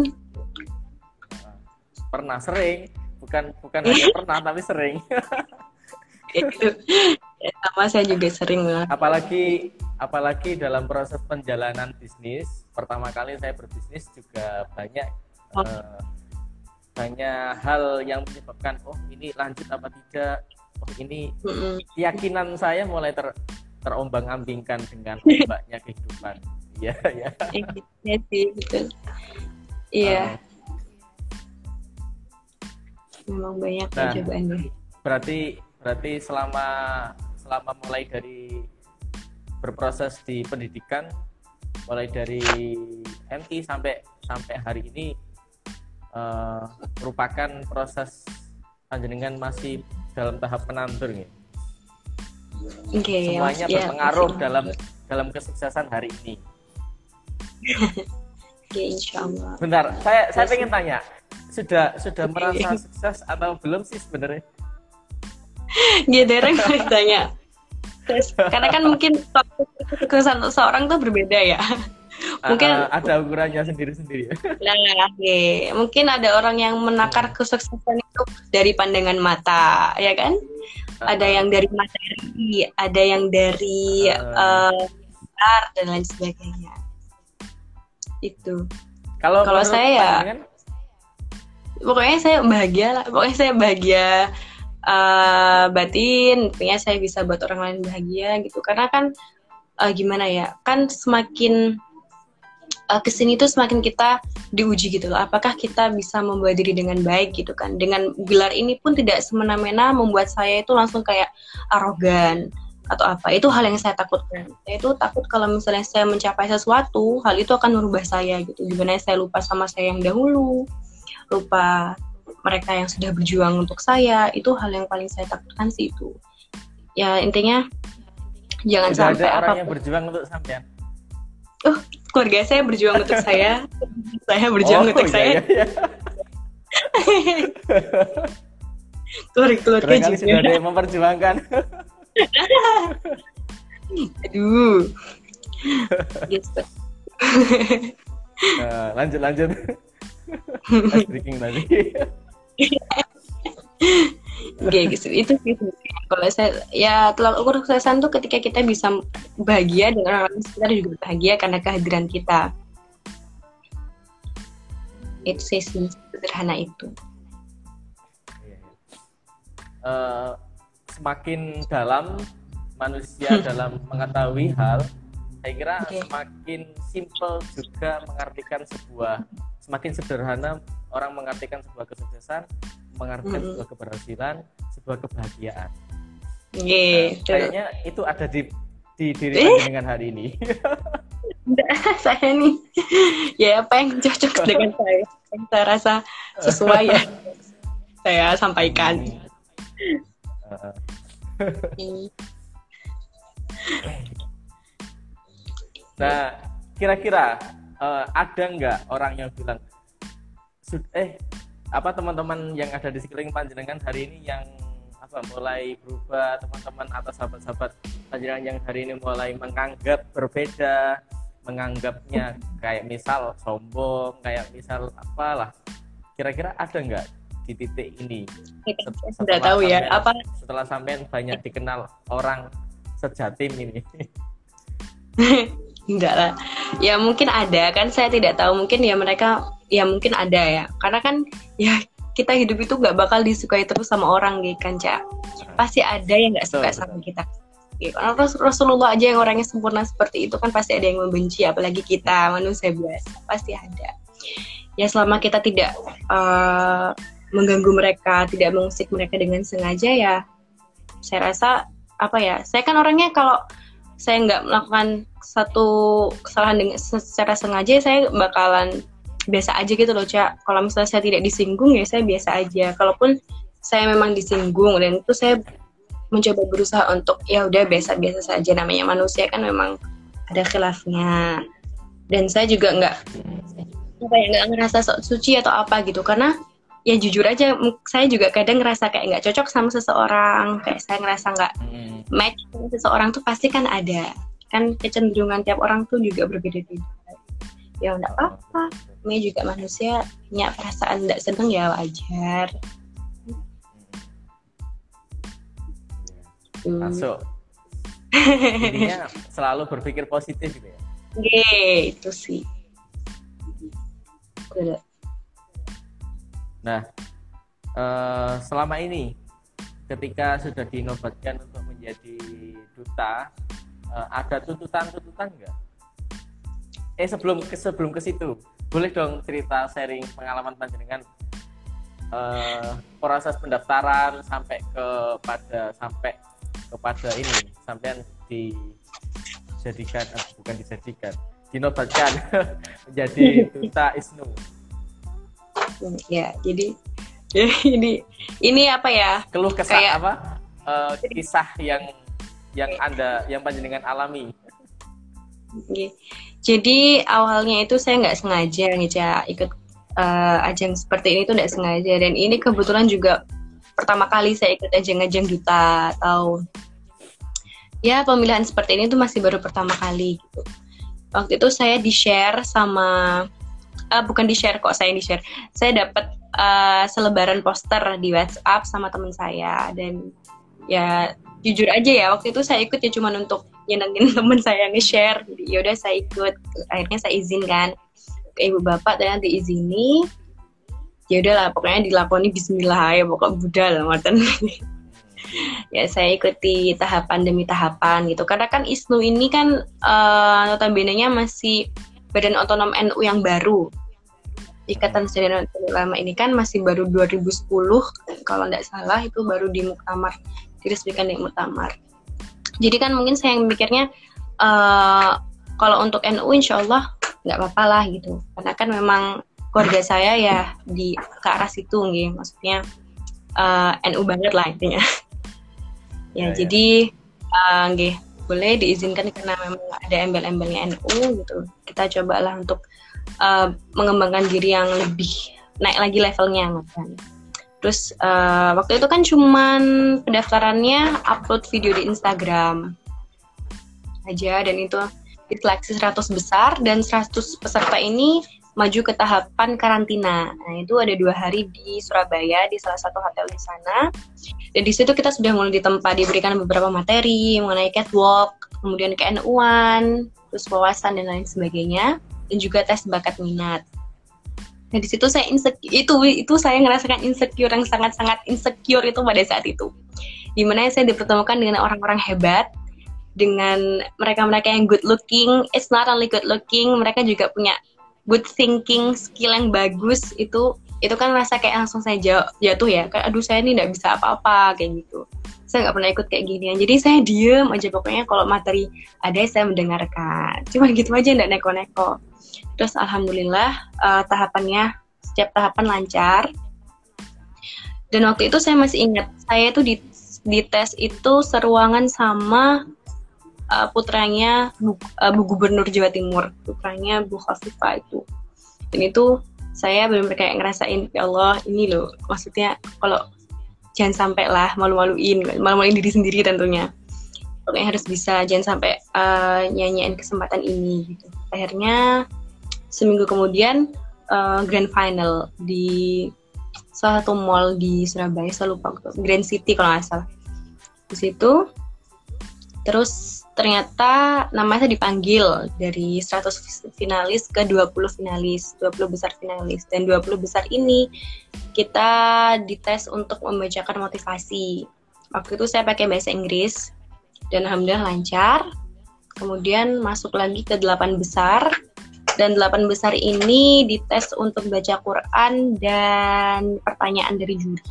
Pernah sering bukan bukan hanya pernah tapi sering. Itu. Sama saya juga sering apalagi apalagi dalam proses penjalanan bisnis pertama kali saya berbisnis juga banyak oh. uh, banyak hal yang menyebabkan oh ini lanjut apa tidak? Oh ini keyakinan saya mulai ter terombang ambingkan dengan ombaknya kehidupan. Iya ya iya sih betul. Iya. Uh, memang banyak nah, cobaannya berarti berarti selama selama mulai dari berproses di pendidikan mulai dari MI sampai sampai hari ini uh, merupakan proses panjenengan masih dalam tahap penantur nih. Okay, Semuanya ya, berpengaruh ya, dalam dalam kesuksesan hari ini. Okay, insya Allah. Bentar, saya saya ingin tanya, sudah sudah merasa sukses atau belum sih sebenarnya? Gedereng tanya. Karena kan mungkin kesuksesan seorang tuh berbeda ya. Mungkin uh, ada ukurannya sendiri-sendiri. Nah, okay. mungkin ada orang yang menakar kesuksesan itu dari pandangan mata, ya kan? Uh, ada yang dari materi, ada yang dari uh, uh, dan lain sebagainya. Itu. Kalau kalau saya ya pokoknya saya bahagia lah. Pokoknya saya bahagia uh, batin. Intinya saya bisa buat orang lain bahagia gitu. Karena kan uh, gimana ya kan semakin uh, ke sini tuh semakin kita diuji gitu loh. Apakah kita bisa membawa diri dengan baik gitu kan? Dengan gelar ini pun tidak semena-mena membuat saya itu langsung kayak arogan atau apa. Itu hal yang saya takutkan saya itu takut kalau misalnya saya mencapai sesuatu hal itu akan merubah saya gitu. Gimana saya lupa sama saya yang dahulu lupa mereka yang sudah berjuang untuk saya itu hal yang paling saya takutkan sih itu. Ya intinya jangan sudah sampai ada orang yang berjuang untuk sampean? Oh keluarga saya berjuang untuk saya. Saya berjuang oh, untuk iya, saya. iya, iya. keluarga keluarga juga. sudah ada yang memperjuangkan aduh gitu. nah, lanjut lanjut breaking tadi Oke, gitu. itu gitu. Kalau saya ya tolak ukur kesuksesan tuh ketika kita bisa bahagia dengan orang lain sekitar juga bahagia karena kehadiran kita. Itu sih sederhana itu. Uh, semakin dalam manusia dalam mengetahui hal, saya kira okay. semakin simple juga mengartikan sebuah semakin sederhana orang mengartikan sebuah kesuksesan, mengartikan mm -hmm. sebuah keberhasilan, sebuah kebahagiaan. Yeah, nah, kayaknya itu ada di di diri eh? dengan hari ini? saya nih ya apa yang cocok dengan saya yang saya rasa sesuai ya saya sampaikan nah kira-kira uh, ada nggak orang yang bilang eh apa teman-teman yang ada di sekeliling panjenengan hari ini yang apa mulai berubah teman-teman atau sahabat-sahabat panjenengan yang hari ini mulai menganggap berbeda menganggapnya kayak misal sombong kayak misal apalah kira-kira ada nggak di titik. Ini sudah tahu ya apa setelah sampean banyak dikenal orang sejatim ini. Enggak lah. Ya mungkin ada kan saya tidak tahu. Mungkin ya mereka ya mungkin ada ya. Karena kan ya kita hidup itu nggak bakal disukai terus sama orang gitu kan cak? Pasti ada yang nggak suka sama kita. Karena Rasulullah aja yang orangnya sempurna seperti itu kan pasti ada yang membenci apalagi kita manusia biasa pasti ada. Ya selama kita tidak uh, mengganggu mereka tidak mengusik mereka dengan sengaja ya saya rasa apa ya saya kan orangnya kalau saya nggak melakukan satu kesalahan dengan secara sengaja saya bakalan biasa aja gitu loh cak. Kalau misalnya saya tidak disinggung ya saya biasa aja. Kalaupun saya memang disinggung dan itu saya mencoba berusaha untuk ya udah biasa-biasa saja. Namanya manusia kan memang ada khilafnya. Dan saya juga nggak apa ya nggak ngerasa suci atau apa gitu. Karena ya jujur aja saya juga kadang ngerasa kayak nggak cocok sama seseorang kayak saya ngerasa nggak hmm. match sama seseorang tuh pasti kan ada. Kan kecenderungan tiap orang tuh juga berbeda-beda. Ya nggak apa-apa. Ini juga manusia punya perasaan nggak seneng ya wajar. Masuk. Intinya selalu berpikir positif gitu ya? Oke, itu sih. Nah, uh, selama ini ketika sudah dinobatkan untuk menjadi duta, uh, ada tuntutan-tuntutan enggak? Eh sebelum ke sebelum ke situ, boleh dong cerita sharing pengalaman panjenengan uh, proses pendaftaran sampai kepada sampai kepada ini sampai dijadikan bukan dijadikan dinobatkan menjadi duta ISNU ya jadi ini ini apa ya? Keluh kesah kayak, apa? Uh, kisah yang yang anda yang panjenengan alami. Jadi awalnya itu saya nggak sengaja ya ikut uh, ajang seperti ini tuh nggak sengaja. Dan ini kebetulan juga pertama kali saya ikut ajang-ajang duta atau ya pemilihan seperti ini tuh masih baru pertama kali gitu. Waktu itu saya di share sama uh, bukan di share kok saya di share saya dapat uh, selebaran poster di WhatsApp sama teman saya dan ya jujur aja ya waktu itu saya ikut ya cuma untuk nyenengin teman saya nge-share. Jadi yaudah saya ikut akhirnya saya izinkan ke ibu bapak dan diizini ya udahlah pokoknya dilakoni Bismillah ya pokok budal Martin ya saya ikuti tahapan demi tahapan gitu. Karena kan ISNU ini kan uh, notabene-nya masih badan otonom NU yang baru Ikatan Sedia Ulama ini kan masih baru 2010 kalau tidak salah itu baru di Muktamar diresmikan di Muktamar. Jadi kan mungkin saya yang mikirnya uh, kalau untuk NU insya Allah nggak apa-apa lah gitu karena kan memang keluarga saya ya di ke arah situ gitu maksudnya uh, eh, NU banget lah intinya. ya, ya, ya, jadi uh, boleh diizinkan karena memang ada embel-embelnya NU gitu. Kita cobalah untuk uh, mengembangkan diri yang lebih naik lagi levelnya kan. Terus uh, waktu itu kan cuman pendaftarannya upload video di Instagram aja dan itu diseleksi 100 besar dan 100 peserta ini maju ke tahapan karantina. Nah itu ada dua hari di Surabaya di salah satu hotel di sana. Dan di situ kita sudah mulai ditempa diberikan beberapa materi mengenai catwalk, kemudian KNU-an, terus wawasan dan lain sebagainya dan juga tes bakat minat. Nah di situ saya insecure itu itu saya ngerasakan insecure yang sangat-sangat insecure itu pada saat itu. Di mana saya dipertemukan dengan orang-orang hebat, dengan mereka-mereka yang good looking. It's not only good looking, mereka juga punya good thinking, skill yang bagus itu itu kan rasa kayak langsung saya jatuh ya kayak aduh saya ini nggak bisa apa-apa kayak gitu saya nggak pernah ikut kayak ginian jadi saya diem aja. Pokoknya kalau materi ada saya mendengarkan. Cuma gitu aja nggak neko-neko. Terus alhamdulillah uh, tahapannya setiap tahapan lancar. Dan waktu itu saya masih ingat saya itu di di tes itu seruangan sama uh, putranya Bu, uh, Bu Gubernur Jawa Timur, putranya Bu Khafifah itu. Dan itu saya benar-benar kayak ngerasain ya Allah ini loh. Maksudnya kalau jangan sampai lah malu-maluin malu-maluin diri sendiri tentunya. Pokoknya harus bisa jangan sampai uh, nyanyiin kesempatan ini gitu. Akhirnya seminggu kemudian uh, grand final di salah satu mall di Surabaya saya lupa Grand City kalau nggak salah. Di situ terus ternyata namanya dipanggil dari 100 finalis ke 20 finalis, 20 besar finalis. Dan 20 besar ini kita dites untuk membacakan motivasi. Waktu itu saya pakai bahasa Inggris dan alhamdulillah lancar. Kemudian masuk lagi ke 8 besar dan 8 besar ini dites untuk baca Quran dan pertanyaan dari juri.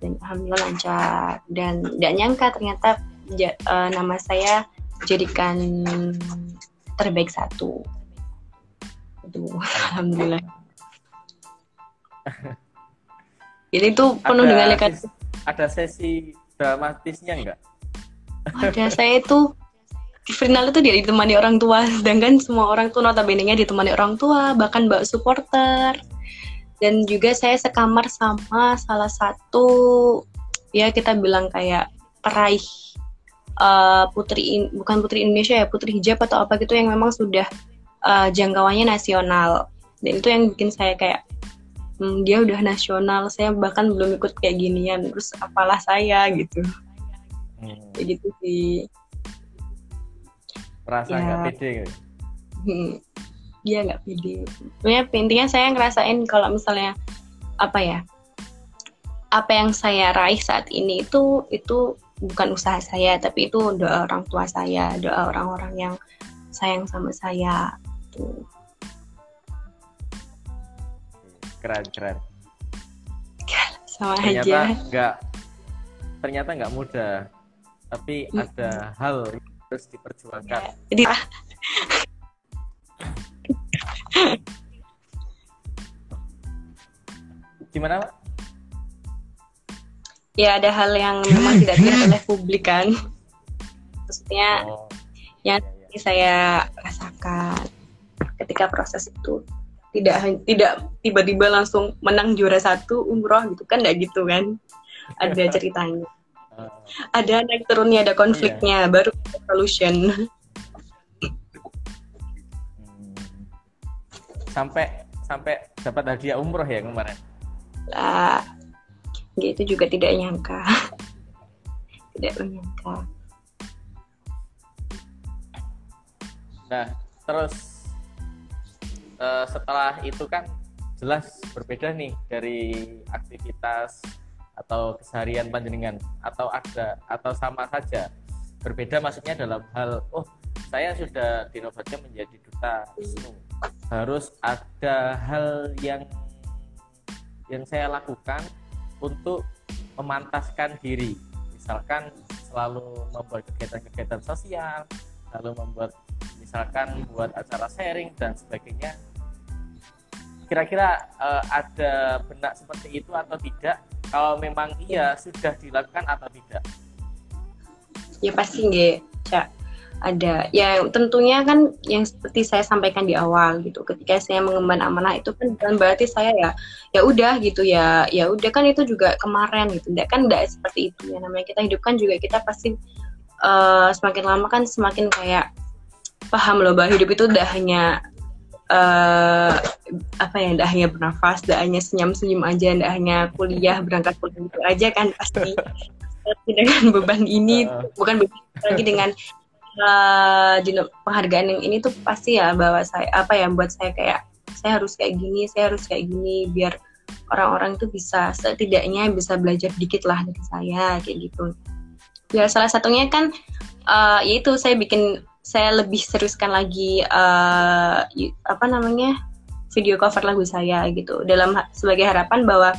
Dan alhamdulillah lancar dan tidak nyangka ternyata ja, uh, nama saya jadikan terbaik satu. Aduh, alhamdulillah. Ini tuh penuh ada dengan lekat. Ada sesi dramatisnya enggak? Ada saya itu di final itu dia ditemani orang tua, sedangkan semua orang tuh notabene-nya ditemani orang tua, bahkan mbak supporter. Dan juga saya sekamar sama salah satu ya kita bilang kayak peraih uh, putri in, bukan putri Indonesia ya putri hijab atau apa gitu yang memang sudah uh, jangkauannya nasional. Dan itu yang bikin saya kayak hmm, dia udah nasional saya bahkan belum ikut kayak ginian terus apalah saya gitu. Hmm. kayak gitu sih. Merasa nggak ya. pede gitu? Hmm, dia nggak pede. Sebenarnya intinya saya ngerasain kalau misalnya apa ya apa yang saya raih saat ini itu itu bukan usaha saya tapi itu doa orang tua saya doa orang-orang yang sayang sama saya tuh keren keren sama ternyata aja nggak ternyata nggak mudah tapi hmm. ada hal yang harus diperjuangkan ya, jadi gimana Pak? Ya ada hal yang memang tidak dilihat oleh publik kan maksudnya oh. yang ini saya rasakan ketika proses itu tidak tidak tiba-tiba langsung menang juara satu umroh gitu kan nggak gitu kan ada ceritanya uh, ada naik turunnya ada konfliknya iya. baru solution hmm. sampai sampai dapat hadiah umroh ya kemarin lah itu juga tidak nyangka. Tidak menyangka. Nah terus uh, setelah itu kan jelas berbeda nih dari aktivitas atau keseharian panjenengan atau ada atau sama saja. Berbeda maksudnya dalam hal oh saya sudah dinobatkan menjadi duta harus ada hal yang yang saya lakukan untuk memantaskan diri. Misalkan selalu membuat kegiatan-kegiatan sosial lalu membuat misalkan buat acara sharing dan sebagainya. Kira-kira uh, ada benak seperti itu atau tidak? Kalau memang iya sudah dilakukan atau tidak? Ya pasti nggak cak ada. Ya tentunya kan yang seperti saya sampaikan di awal gitu ketika saya mengemban amanah itu kan bukan berarti saya ya ya udah gitu ya ya udah kan itu juga kemarin gitu. Tidak kan tidak seperti itu ya. Namanya kita hidup kan juga kita pasti uh, semakin lama kan semakin kayak paham loh bahwa hidup itu tidak hanya uh, apa ya tidak hanya bernafas tidak hanya senyum-senyum aja tidak hanya kuliah berangkat kuliah itu aja kan pasti. Dengan beban ini bukan beban lagi dengan uh, penghargaan yang ini tuh pasti ya bahwa saya apa ya buat saya kayak saya harus kayak gini saya harus kayak gini biar orang-orang itu bisa setidaknya bisa belajar dikit lah dari saya kayak gitu. Ya salah satunya kan uh, yaitu saya bikin saya lebih seriuskan lagi uh, apa namanya video cover lagu saya gitu. Dalam sebagai harapan bahwa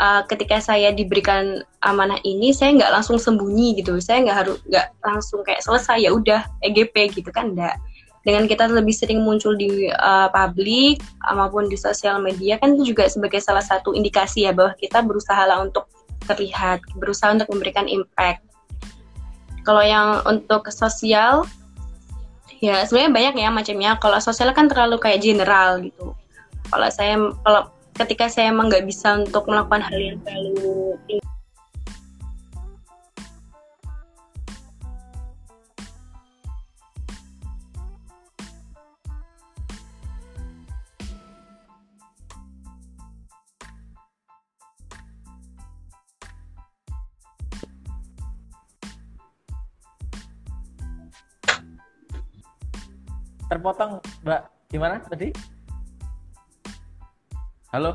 uh, ketika saya diberikan amanah ini saya nggak langsung sembunyi gitu. Saya nggak harus nggak langsung kayak selesai ya udah EGP gitu kan enggak dengan kita lebih sering muncul di uh, publik maupun di sosial media kan itu juga sebagai salah satu indikasi ya bahwa kita berusaha lah untuk terlihat berusaha untuk memberikan impact. Kalau yang untuk sosial ya sebenarnya banyak ya macamnya. Kalau sosial kan terlalu kayak general gitu. Kalau saya kalau ketika saya emang nggak bisa untuk melakukan hal yang terlalu terpotong mbak. Gimana tadi Halo?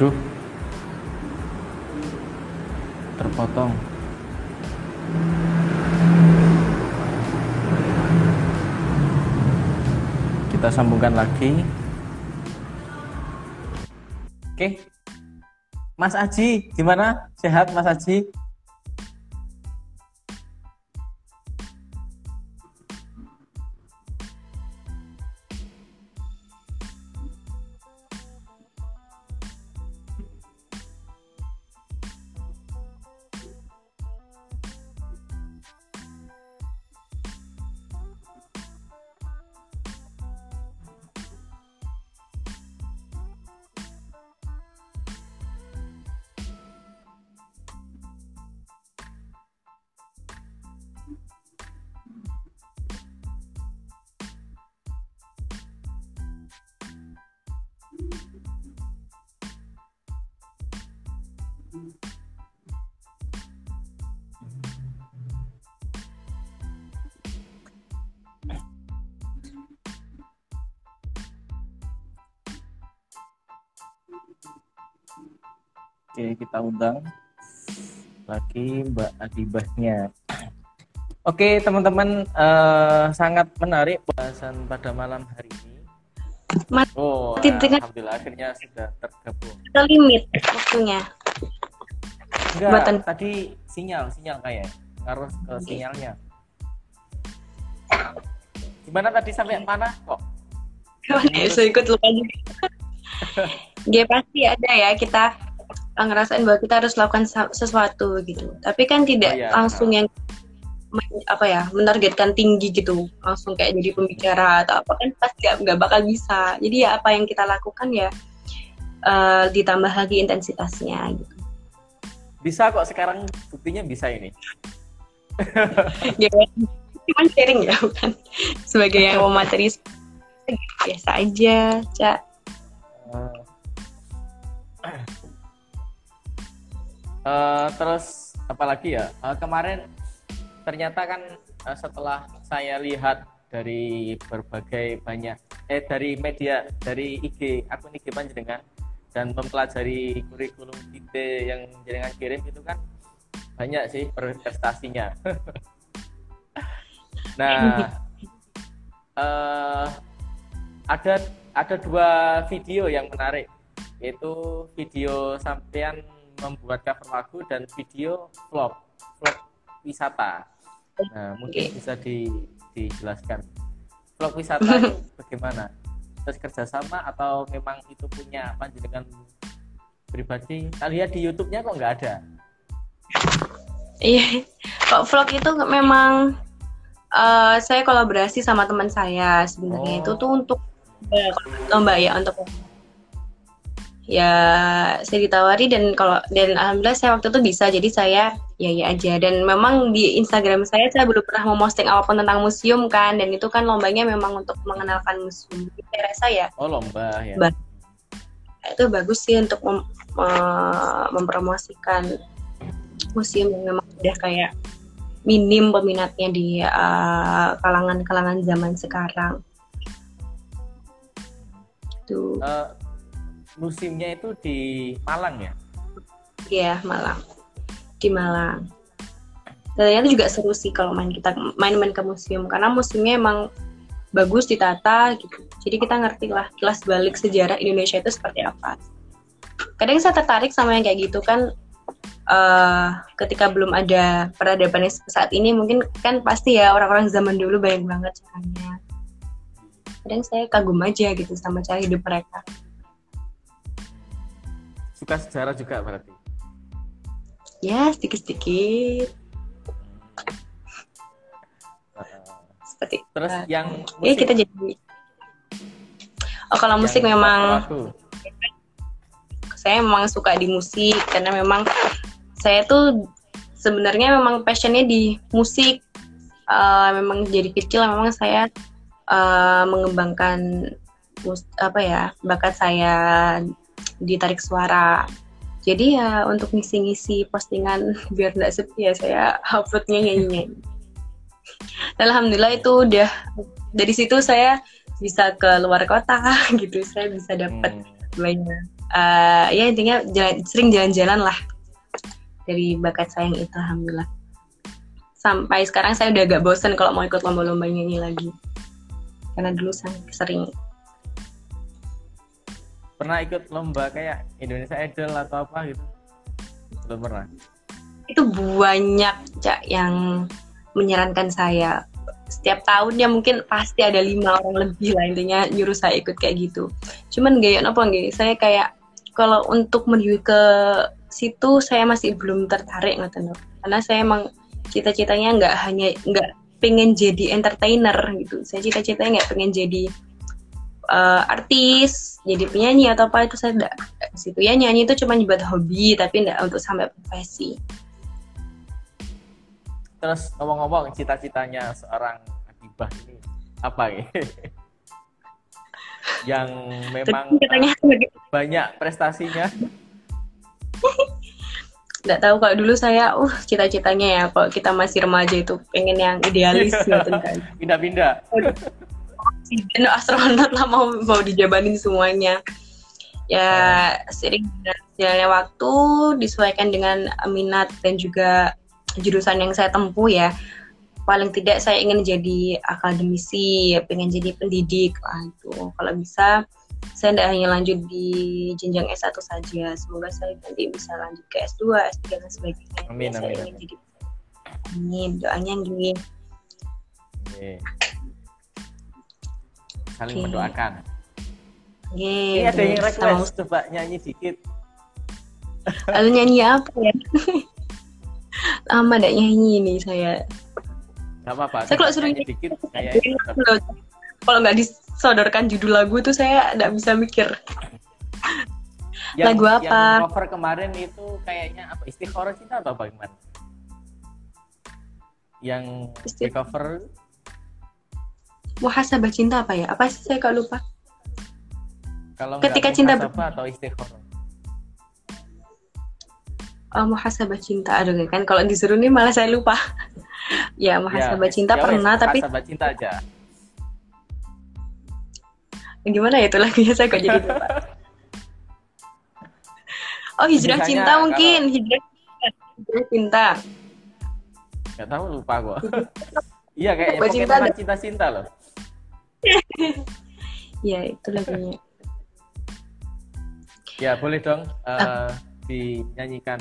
Waduh. Terpotong. Kita sambungkan lagi. Oke. Mas Aji, gimana? Sehat Mas Aji? Oke, kita undang lagi Mbak Adibahnya. Oke, teman-teman, uh, sangat menarik bahasan pada malam hari ini. Mat oh, alhamdulillah akhirnya sudah tergabung. Ada limit waktunya. Enggak, Buatan. tadi sinyal, sinyal kayak ngaruh ke sinyalnya. Gimana tadi sampai mana kok? Saya ikut lupa juga. Dia pasti ada ya kita ngerasain bahwa kita harus lakukan sesuatu gitu. Tapi kan tidak oh, iya. langsung yang apa ya menargetkan tinggi gitu. Langsung kayak jadi pembicara atau apa kan pasti nggak bakal bisa. Jadi ya apa yang kita lakukan ya uh, ditambah lagi intensitasnya gitu. Bisa kok sekarang buktinya bisa ini. Ya cuma sharing ya bukan sebagai yang mau materi biasa aja cak. Uh, uh, terus apalagi ya uh, kemarin ternyata kan uh, setelah saya lihat dari berbagai banyak eh dari media dari IG akun IG panjenengan dan mempelajari kurikulum kita yang jenengan kirim itu kan banyak sih prestasinya. nah, uh, ada ada dua video yang menarik yaitu video sampean membuat cover lagu dan video vlog vlog wisata. Nah mungkin okay. bisa di, dijelaskan. Vlog wisata itu bagaimana? Terus kerjasama atau memang itu punya dengan pribadi? Kita lihat di YouTube-nya kok nggak ada? Iya. Kok vlog itu memang uh, saya kolaborasi sama teman saya sebenarnya. Oh. itu tuh untuk lomba ya untuk ya saya ditawari dan kalau dan alhamdulillah saya waktu itu bisa. Jadi saya ya ya aja. Dan memang di Instagram saya saya belum pernah memosting apa pun tentang museum kan. Dan itu kan lombanya memang untuk mengenalkan museum. Jadi saya rasa ya oh lomba ya. Ba- itu bagus sih untuk mem- me- mempromosikan museum yang memang udah kayak minim peminatnya di uh, kalangan-kalangan zaman sekarang. Tuh. Eh, musimnya itu di Malang ya? Ya Malang. Di Malang. Ternyata juga seru sih kalau main kita main-main ke museum. Karena museumnya emang bagus ditata gitu. Jadi kita ngerti lah kelas balik sejarah Indonesia itu seperti apa. Kadang saya tertarik sama yang kayak gitu kan. Eh, ketika belum ada peradaban saat ini mungkin kan pasti ya orang-orang zaman dulu banyak banget caranya. Kadang saya kagum aja gitu sama cara hidup mereka suka sejarah juga berarti. Ya sedikit-sedikit. Eh, seperti terus eh, yang ya kita jadi oh kalau musik yang memang waktu-waktu. saya memang suka di musik karena memang saya tuh sebenarnya memang passionnya di musik. Eh, memang jadi kecil memang saya eh, mengembangkan mus- apa ya bakat saya di tarik suara. Jadi ya untuk ngisi-ngisi postingan biar nggak sepi ya saya uploadnya nyanyi Alhamdulillah itu udah dari situ saya bisa ke luar kota gitu saya bisa dapat Hmm. banyak eh, ya intinya jalan- sering jalan-jalan lah dari bakat saya yang itu alhamdulillah. Sampai sekarang saya udah agak bosen kalau mau ikut lomba-lomba nyanyi lagi. Karena dulu saya sering pernah ikut lomba kayak Indonesia Idol atau apa gitu? Belum pernah. Itu banyak cak yang menyarankan saya. Setiap tahunnya mungkin pasti ada lima orang lebih lah intinya nyuruh saya ikut kayak gitu. Cuman gaya apa nggak? Saya kayak kalau untuk menuju ke situ saya masih belum tertarik ngoten lho. karena saya emang cita-citanya nggak hanya nggak pengen jadi entertainer gitu. Saya cita-citanya nggak pengen jadi eh, artis jadi penyanyi atau apa itu saya enggak ke situ ya nyanyi itu cuma buat hobi tapi enggak untuk sampai profesi. Terus ngomong-ngomong cita-citanya seorang Akibah ini apa ya? Yang memang eh, banyak prestasinya? Nggak tahu kalau dulu saya uh cita-citanya ya kalau kita masih remaja itu pengen yang idealis gitu kan. Pindah-pindah dan astronot lah mau mau dijabanin semuanya. Ya sering jalannya waktu disesuaikan dengan minat dan juga jurusan yang saya tempuh ya. Paling tidak saya ingin jadi akademisi pengen jadi pendidik lah itu. Kalau bisa saya tidak hanya lanjut di jenjang S1 saja. Semoga saya nanti bisa lanjut ke S2 S3 dan sebagainya. Amin, saya amin, ingin amin. jadi amin. Doanya gini. Oke. Saling Oke. mendoakan Yeay, ini ada yang request coba nyanyi dikit Lalu nyanyi apa ya? Lama gak nyanyi nih saya. Gak apa-apa Saya kalau suruh nyanyi dikit kayak Loh, Kalau nggak disodorkan judul lagu tuh saya nggak bisa mikir. yang, Lagu apa? yang cover kemarin itu kayaknya apa istiqoroh cinta atau bagaimana yang di cover Muhasabah cinta apa ya? Apa sih saya kok lupa? kalau Ketika cinta muhasabah atau istiqoroh Oh, muhasabah cinta. Aduh kan kalau disuruh nih malah saya lupa. ya muhasabah Ya, cinta ya wes, pernah tapi muhasabah cinta aja gimana ya itu lagunya saya kok jadi lupa. Oh hijrah Biasanya cinta kalau- mungkin hijrah hijrah cinta. nggak tahu lupa gua iya kayaknya Muhasabah pokoknya cinta cinta-cinta loh Ya itu lagunya. ya boleh dong eh, dinyanyikan.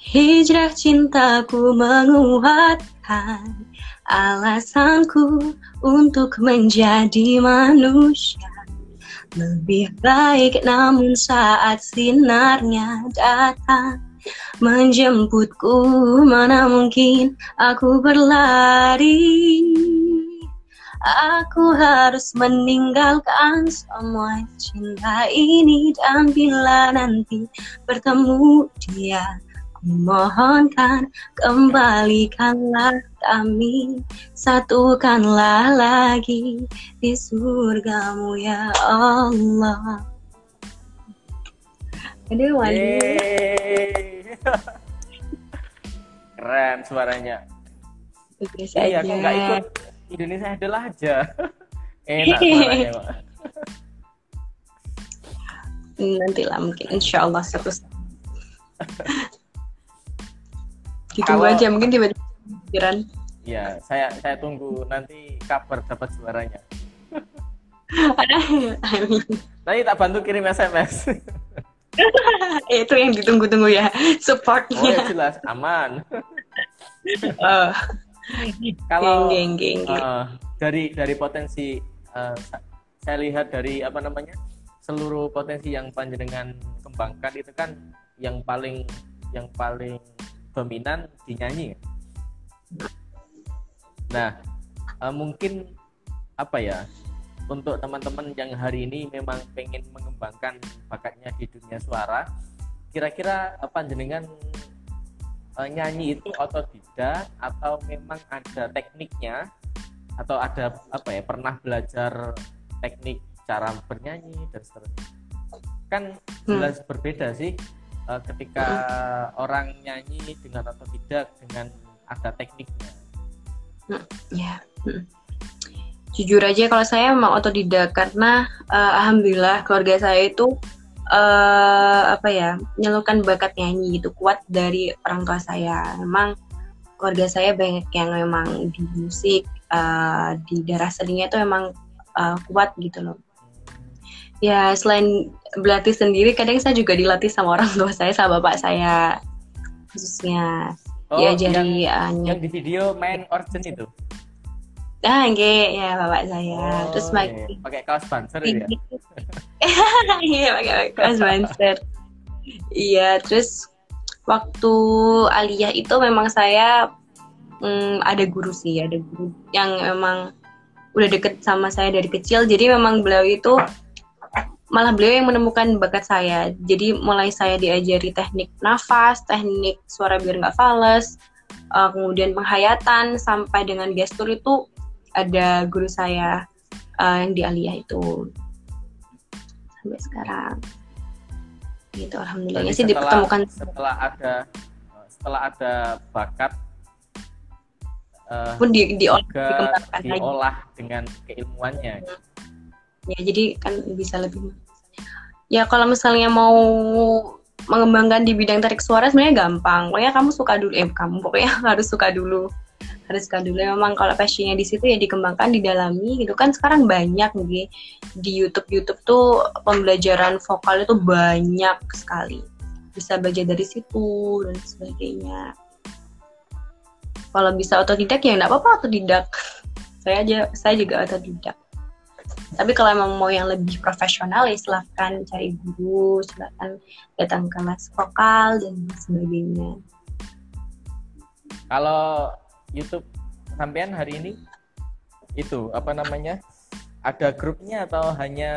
Hijrah cintaku menguatkan alasanku untuk menjadi manusia. Lebih baik namun saat sinarnya datang menjemputku mana mungkin aku berlari. Aku harus meninggalkan semua cinta ini Dan bila nanti bertemu dia Mohonkan kembalikanlah kami. Satukanlah lagi di surgamu ya Allah Aduh, Keren suaranya. iya, aku nggak ikut Indonesia Idol aja. Enak suaranya, Pak. Nanti lah mungkin insya Allah satu gitu Kalau, aja mungkin tiba-tiba pikiran. Iya, saya saya tunggu nanti kabar dapat suaranya. Amin. Nanti tak bantu kirim SMS. itu yang ditunggu-tunggu ya supportnya. Oh ya jelas aman. uh, Kalau geng, geng, geng. Uh, dari dari potensi uh, saya lihat dari apa namanya seluruh potensi yang panjenengan kembangkan itu kan yang paling yang paling dominan dinyanyi. Nah uh, mungkin apa ya untuk teman-teman yang hari ini memang pengen mengembangkan bakatnya di dunia suara kira-kira apa jenengan e, nyanyi itu otodidak atau memang ada tekniknya atau ada apa ya pernah belajar teknik cara bernyanyi dan seterusnya kan hmm. jelas hmm. berbeda sih e, ketika hmm. orang nyanyi dengan otodidak dengan ada tekniknya hmm. ya hmm jujur aja kalau saya memang otodidak karena uh, alhamdulillah keluarga saya itu uh, apa ya menyalurkan bakat nyanyi itu kuat dari orang tua saya. Memang keluarga saya banyak yang memang di musik uh, di darah seninya itu memang uh, kuat gitu loh. Ya selain berlatih sendiri kadang saya juga dilatih sama orang tua saya sama bapak saya khususnya oh, diajari yang, uh, yang di video main origin itu Ah, enggak ya bapak saya. Oh, Terus iya. pakai kaos banser ya. Iya, pakai kaos banser. Iya, terus waktu aliyah itu memang saya hmm, ada guru sih, ada guru yang memang udah deket sama saya dari kecil. Jadi memang beliau itu malah beliau yang menemukan bakat saya. Jadi mulai saya diajari teknik nafas, teknik suara biar nggak fals, uh, kemudian penghayatan sampai dengan gestur itu ada guru saya uh, yang di Aliyah itu. Sampai sekarang. Gitu alhamdulillah. Sih dipertemukan. setelah ada setelah ada bakat uh, pun di, diolah, diolah dengan keilmuannya. Ya jadi kan bisa lebih ya kalau misalnya mau mengembangkan di bidang tarik suara sebenarnya gampang. Pokoknya kamu suka dulu eh kamu pokoknya harus suka dulu harus dulu. Memang kalau passionnya di situ ya dikembangkan didalami gitu. Kan sekarang banyak nih di YouTube YouTube tuh pembelajaran vokal itu banyak sekali. Bisa belajar dari situ dan sebagainya. Kalau bisa otodidak ya nggak apa-apa otodidak. Saya aja saya juga otodidak. Tapi kalau emang mau yang lebih profesional ya silahkan cari guru silahkan datang ke kelas vokal dan sebagainya. Kalau YouTube. Sampean hari ini itu apa namanya ada grupnya atau hanya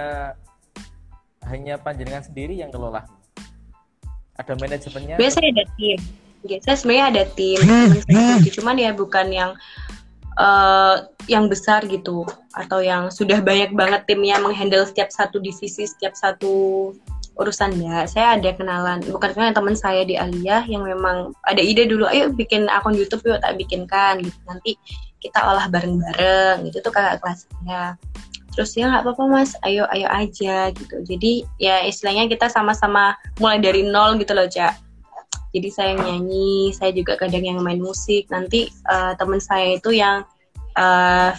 hanya panjenengan sendiri yang kelola ada manajemennya? Biasanya ada tim. Biasanya sebenarnya ada tim. Cuman ya bukan yang uh, yang besar gitu. Atau yang sudah banyak banget timnya menghandle setiap satu divisi setiap satu urusan ya. Saya ada kenalan bukan kenalan teman saya di Alia yang memang ada ide dulu ayo bikin akun YouTube yuk tak bikinkan gitu. Nanti kita olah bareng-bareng gitu tuh kakak kelas saya terus ya nggak apa-apa mas ayo ayo aja gitu. Jadi ya istilahnya kita sama-sama mulai dari nol gitu loh cak. Jadi saya nyanyi saya juga kadang yang main musik. Nanti uh, teman saya itu yang uh,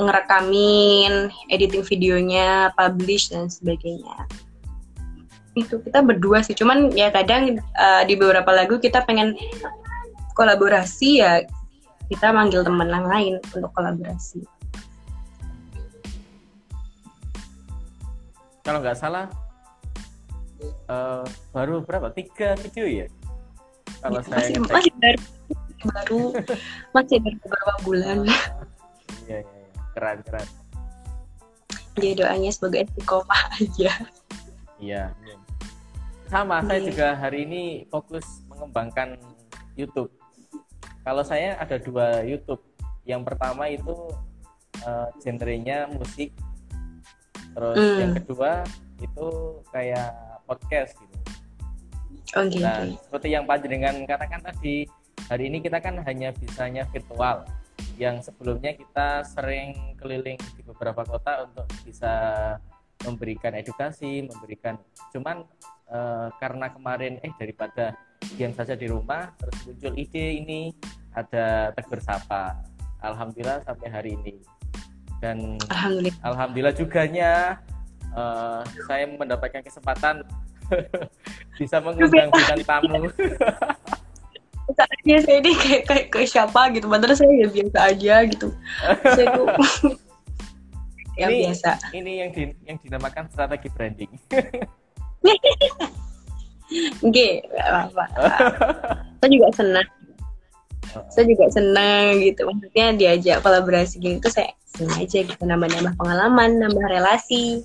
ngerekamin editing videonya publish dan sebagainya itu. Kita berdua sih. Cuman ya kadang uh, di beberapa lagu kita pengen kolaborasi ya kita manggil teman yang lain untuk kolaborasi. Kalau nggak salah uh, baru berapa? Tiga video ya? Kalau ya, saya masih, masih baru baru masih baru beberapa bulan. Iya, iya, iya. keren keren. Jadi doanya semoga istiqomah aja iya. Sama saya Iya. juga hari ini fokus mengembangkan YouTube. Kalau saya ada dua YouTube. Yang pertama itu eh, genrenya musik. Terus Hmm. yang kedua itu kayak podcast gitu. Oh gitu. Nah, seperti yang panjenengan katakan tadi, hari ini kita kan hanya bisanya virtual. Yang sebelumnya kita sering keliling di beberapa kota untuk bisa memberikan edukasi, memberikan cuman eh, karena kemarin eh daripada diam saja di rumah terus muncul ide ini ada tegur sapa. Alhamdulillah sampai hari ini. Dan alhamdulillah alhamdulillah juganya eh, saya mendapatkan kesempatan bisa mengundang bintang tamu. saya ini kayak, kayak ke siapa gitu padahal saya ya biasa aja gitu saya tuh yang Ini- biasa Ini yang di, yang dinamakan strategi branding. oke apa-apa saya juga senang saya juga senang gitu maksudnya diajak kolaborasi gitu tuh saya senang aja gitu nambah-nambah pengalaman nambah relasi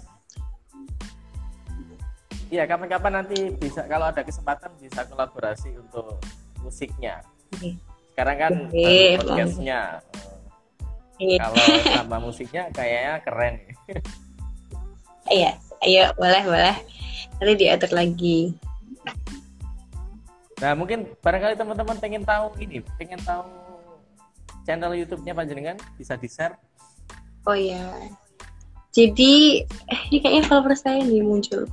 Iya, kapan-kapan nanti bisa kalau ada kesempatan bisa kolaborasi untuk musiknya. Oke. Sekarang kan podcastnya. Iya. Kalau sama musiknya kayaknya keren. iya ayo boleh boleh nanti diatur lagi Nah, mungkin barangkali teman-teman pengen tahu ini, pengen tahu channel YouTube-nya Panjenengan bisa di-share. oh ya jadi eh, ini kayaknya follower saya nih muncul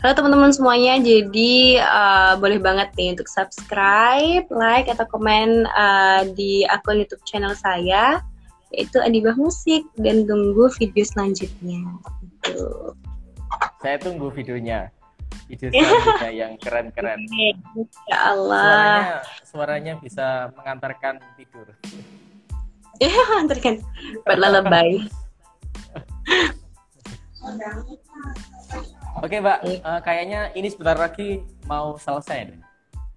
Halo teman-teman semuanya, jadi uh, boleh banget nih untuk subscribe, like, atau komen uh, di akun YouTube channel saya, yaitu Adibah Musik, dan tunggu video selanjutnya. Gitu. Saya tunggu videonya. Video selanjutnya yang keren-keren. Ya Allah. Suaranya suaranya bisa mengantarkan tidur. Ya, antarkan berlalebay. Oke Mbak, Oke. Eh, kayaknya ini sebentar lagi mau selesai deh.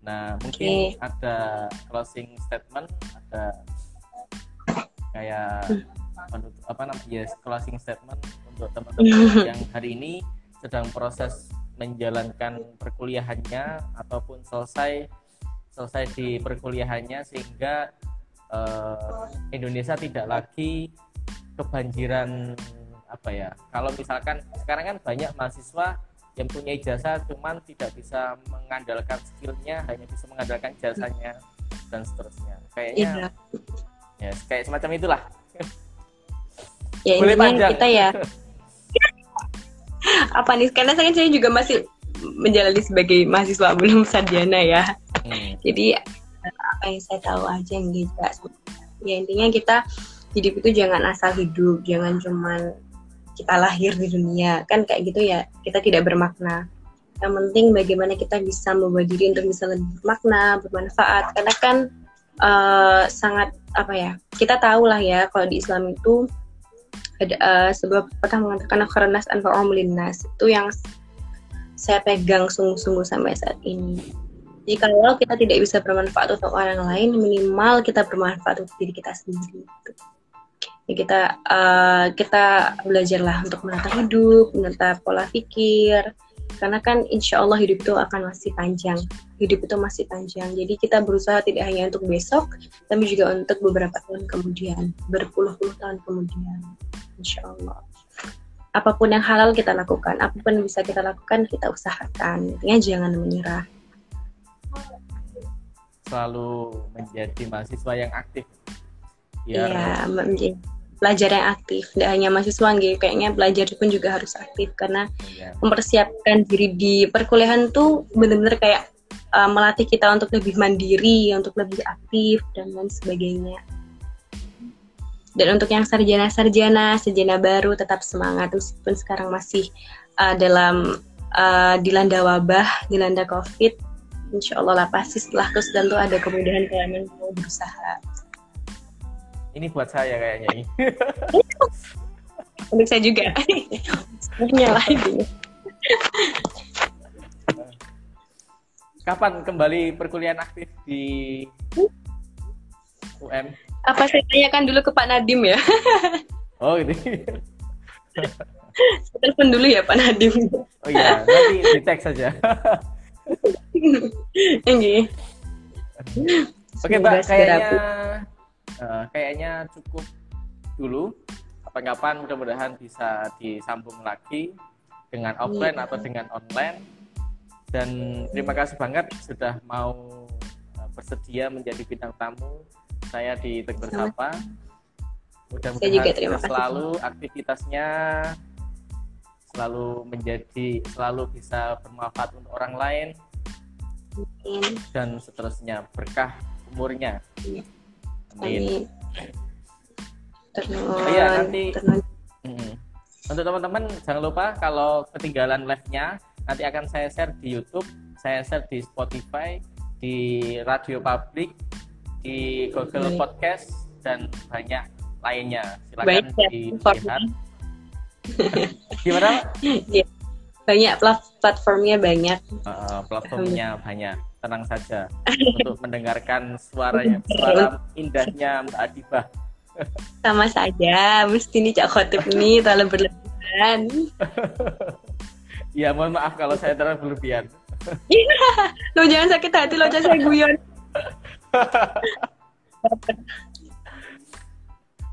Nah mungkin Oke. ada closing statement, ada kayak penutup apa namanya yes, closing statement untuk teman-teman yang hari ini sedang proses menjalankan perkuliahannya ataupun selesai selesai di perkuliahannya sehingga eh, Indonesia tidak lagi kebanjiran apa ya kalau misalkan sekarang kan banyak mahasiswa yang punya ijazah cuman tidak bisa mengandalkan skillnya hanya bisa mengandalkan jasanya dan seterusnya. Kayaknya Iya. Ya kayak semacam itulah Ya Boleh intinya panjang. kita ya apa nih? Karena saya saya juga masih menjalani sebagai mahasiswa belum sarjana ya. Hmm. Jadi apa yang saya tahu aja yang gitu. Ya intinya kita hidup itu jangan asal hidup, jangan cuman kita lahir di dunia kan kayak gitu ya kita tidak bermakna. Yang penting bagaimana kita bisa membawa diri untuk bisa lebih bermakna, bermanfaat. Karena kan eh, sangat apa ya kita tahu lah ya kalau di Islam itu ada eh, sebuah pernah mengatakan kharanas anfa'um linnas itu yang saya pegang sungguh-sungguh sampai saat ini. Jadi kalau kita tidak bisa bermanfaat untuk orang lain, minimal kita bermanfaat untuk diri kita sendiri. Ya, kita eh, kita belajarlah untuk menata hidup, menata pola pikir, karena kan insya Allah hidup itu akan masih panjang. Hidup itu masih panjang. Jadi kita berusaha tidak hanya untuk besok, tapi juga untuk beberapa tahun kemudian, berpuluh-puluh tahun kemudian, insya Allah. Apa pun yang halal kita lakukan, apa pun yang bisa kita lakukan kita usahakan. Intinya jangan menyerah. selalu menjadi mahasiswa yang aktif biar Iya, menjadi pelajar yang aktif. Tidak hanya mahasiswa, nggih. kayaknya pelajar pun juga harus aktif karena ya, mempersiapkan diri di perkuliahan tuh benar-benar kayak uh, melatih kita untuk lebih mandiri, untuk lebih aktif dan lain sebagainya. Dan untuk yang sarjana-sarjana, sarjana baru tetap semangat meskipun sekarang masih uh, dalam uh, dilanda wabah, dilanda COVID. Insya Allah lah pasti setelah kesudahan tuh ada kemudahan kalian mau berusaha. Ini buat saya kayaknya ini Untuk saya juga. Semuanya lah ini. kapan kembali perkuliahan aktif di UM Apa saya tanyakan dulu ke Pak Nadim ya? Oh gitu. Telepon dulu ya Pak Nadim. Oh iya, nanti di teks saja. Oke. Oke Mbak, kayaknya uh, kayaknya cukup dulu. Kapan-kapan mudah-mudahan bisa disambung lagi dengan offline atau dengan online. Dan terima kasih banget sudah mau uh, bersedia menjadi bintang tamu saya di Tegur Sapa. Mudah-mudahan selalu aktivitasnya selalu menjadi selalu bisa bermanfaat untuk orang lain dan seterusnya berkah umurnya. Amin. Oh, iya nanti Hmm, untuk teman-teman jangan lupa kalau ketinggalan live-nya nanti akan saya share di YouTube, saya share di Spotify, di Radio Public, di Google Podcast dan banyak lainnya. Silakan ya, dilihat. Gimana? Ya, banyak platformnya banyak. Uh, platformnya banyak. Tenang saja untuk mendengarkan suaranya, suara indahnya Mbak Adibah. Sama saja, mesti ini Cak Khotib ini terlalu berlebihan. ya mohon maaf kalau saya terlalu berlebihan. lo jangan sakit hati lo jangan saya guyon.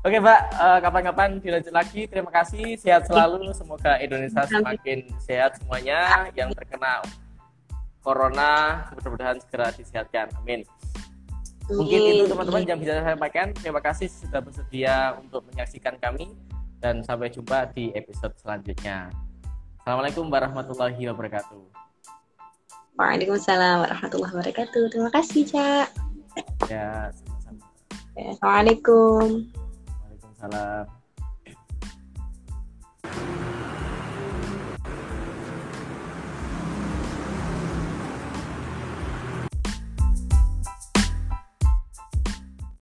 Oke Mbak, uh, kapan-kapan dilanjut lagi. Terima kasih, sehat selalu. Semoga Indonesia semakin sehat semuanya. Yang terkena corona, mudah-mudahan segera disehatkan. Amin. Mungkin itu teman-teman yang bisa saya sampaikan. Terima kasih sudah bersedia untuk menyaksikan kami. Dan sampai jumpa di episode selanjutnya. Assalamualaikum warahmatullahi wabarakatuh. Waalaikumsalam warahmatullahi wabarakatuh. Terima kasih, Cak. Ya, sama-sama. Ya, Assalamualaikum. Waalaikumsalam